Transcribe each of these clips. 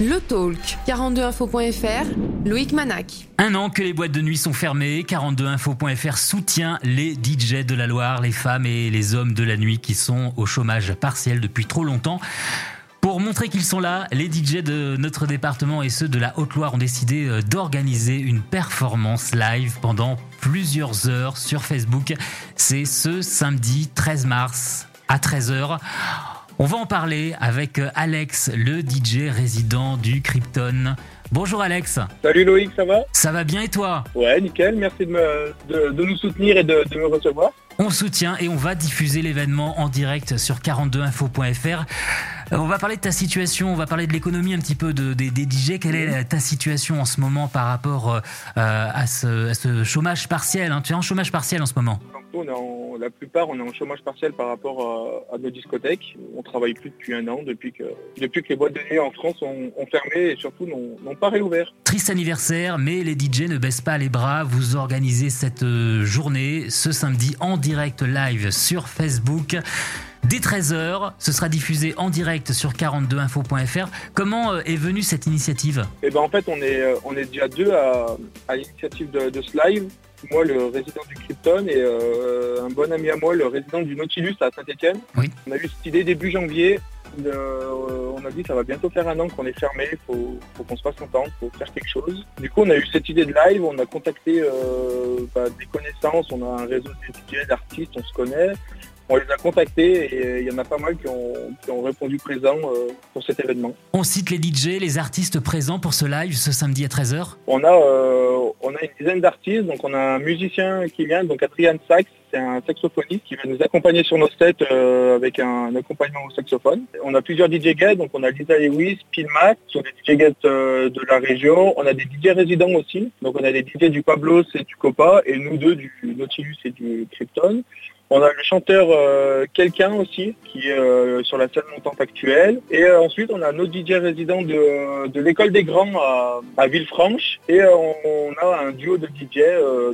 Le Talk, 42info.fr, Loïc Manac. Un an que les boîtes de nuit sont fermées, 42info.fr soutient les DJ de la Loire, les femmes et les hommes de la nuit qui sont au chômage partiel depuis trop longtemps. Pour montrer qu'ils sont là, les DJ de notre département et ceux de la Haute-Loire ont décidé euh, d'organiser une performance live pendant plusieurs heures sur Facebook. C'est ce samedi 13 mars à 13h. On va en parler avec euh, Alex, le DJ résident du Krypton. Bonjour Alex. Salut Loïc, ça va? Ça va bien et toi? Ouais, nickel, merci de, me, de, de nous soutenir et de, de, me recevoir. On soutient et on va diffuser l'événement en direct sur 42info.fr. Euh, on va parler de ta situation, on va parler de l'économie un petit peu de, des, des DJ. Quelle est ta situation en ce moment par rapport euh, à, ce, à, ce, chômage partiel hein? Tu es en chômage partiel en ce moment on est en, la plupart, on est en chômage partiel par rapport à, à, nos discothèques. On travaille plus depuis un an, depuis que, depuis que les boîtes de nuit en France ont, ont fermé et surtout n'ont pas réouvert. Triste anniversaire, mais les DJ ne baissent pas les bras. Vous organisez cette euh, journée ce samedi en direct live sur Facebook. Dès 13h, ce sera diffusé en direct sur 42info.fr. Comment euh, est venue cette initiative? Eh ben en fait, on est, euh, on est déjà deux à, à l'initiative de, de, ce live. Moi, le résident du Krypton et euh, un bon ami à moi, le résident du Nautilus à Saint-Etienne. Oui. On a eu cette idée début janvier. De, euh, on a dit ça va bientôt faire un an qu'on est fermé, il faut, faut qu'on se fasse entendre, il faut faire quelque chose. Du coup, on a eu cette idée de live, on a contacté euh, bah, des connaissances, on a un réseau DJ, d'artistes, on se connaît on les a contactés et il y en a pas mal qui ont, qui ont répondu présent euh, pour cet événement. On cite les DJ, les artistes présents pour ce live ce samedi à 13h On a, euh, on a une dizaine d'artistes, donc on a un musicien qui vient, donc Adrian Sachs, c'est un saxophoniste qui va nous accompagner sur nos sets euh, avec un, accompagnement au saxophone. On a plusieurs DJ guests, donc on a Lisa Lewis, Pilmac, qui sont des DJ guests euh, de la région. On a des DJ résidents aussi, donc on a des DJ du Pablo et du Copa, et nous deux du Nautilus et du Krypton. On a le chanteur euh, Quelqu'un aussi, qui est euh, sur la scène montante actuelle. Et euh, ensuite, on a nos DJ résidents de, de l'école des grands à, à Villefranche. Et on, on, a un duo de DJ,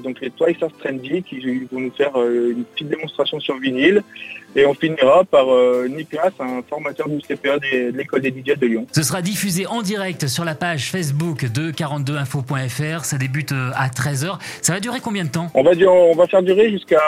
donc les Twice as Trendy, qui vont nous faire une petite démonstration sur vinyle. Et on finira par euh, Nicolas, un formateur du CPA de, de l'école des DJ de Lyon. Ce sera diffusé en direct sur la page Facebook de 42info.fr. Ça débute à 13h. Ça va durer combien de temps? On va, dire, on va faire durer jusqu'à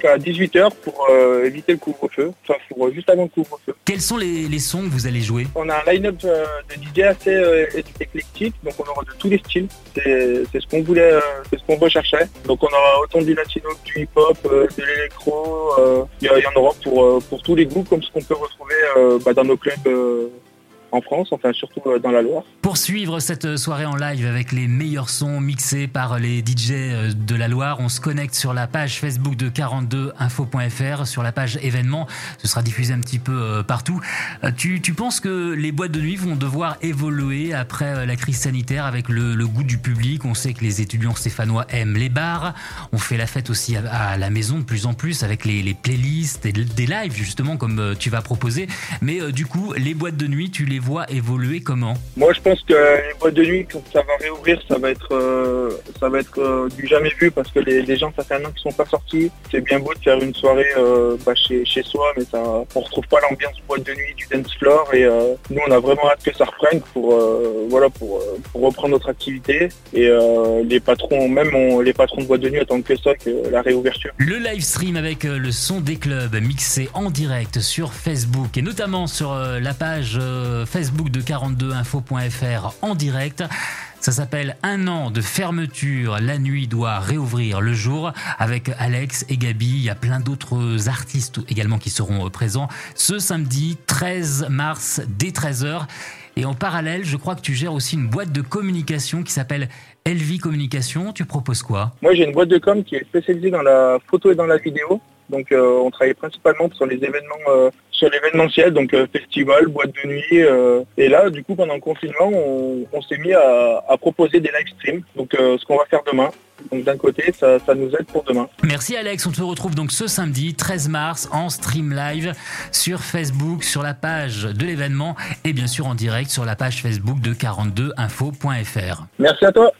qu 18h pour euh, éviter le couvre-feu. Enfin, pour, juste avant le couvre-feu. Quels sont les, les, sons que vous allez jouer? On a un line-up euh, de DJ assez euh, éclectique. Donc on aura de tous les styles. C'est ce qu'on voulait, c'est ce qu'on recherchait. Donc on aura autant du latino que du hip-hop, de l'électro. Il y, en aura pour, pour tous les goûts comme ce qu'on peut retrouver euh, bah, dans nos clubs euh, en France, enfin surtout euh, dans la Loire. Pour suivre cette soirée en live avec les meilleurs sons mixés par les DJ de la Loire, on se connecte sur la page Facebook de 42info.fr, sur la page événements. Ce sera diffusé un petit peu partout. Tu, tu penses que les boîtes de nuit vont devoir évoluer après la crise sanitaire avec le, le, goût du public? On sait que les étudiants stéphanois aiment les bars. On fait la fête aussi à, à la maison de plus en plus avec les, les playlists et des lives justement comme tu vas proposer. Mais du coup, les boîtes de nuit, tu les évoluer comment Moi, je pense que les boîtes de nuit, quand ça va réouvrir, ça va être, euh, ça va être euh, du jamais vu parce que les, les gens, ça fait un an qu'ils sont pas sortis. C'est bien beau de faire une soirée euh, bah, chez, chez soi, mais ça, on retrouve pas l'ambiance boîte de nuit du dance floor. Et nous, on a vraiment hâte que ça reprenne pour, voilà, pour, pour, reprendre notre activité. Et les patrons, même on, les patrons de boîte de nuit attendent que ça, que la réouverture. Le live stream avec le son des clubs mixé en direct sur Facebook et notamment sur la page Facebook de 42info.fr en direct. Ça s'appelle Un an de fermeture, la nuit doit réouvrir le jour avec Alex et Gabi. Il y a plein d'autres artistes également qui seront présents ce samedi 13 mars dès 13h. Et en parallèle, je crois que tu gères aussi une boîte de communication qui s'appelle Elvi Communication. Tu proposes quoi? Moi, j'ai une boîte de com qui est spécialisée dans la photo et dans la vidéo. Donc euh, on travaille principalement sur les événements, euh, sur l'événementiel, donc euh, festival, boîte de nuit. et là, du coup, pendant le confinement, on, on s'est mis à, à, proposer des live streams. Donc ce qu'on va faire demain. Donc d'un côté, ça, ça, nous aide pour demain. Merci Alex, on te retrouve donc ce samedi 13 mars en stream live sur Facebook, sur la page de l'événement et bien sûr en direct sur la page Facebook de 42info.fr. Merci à toi.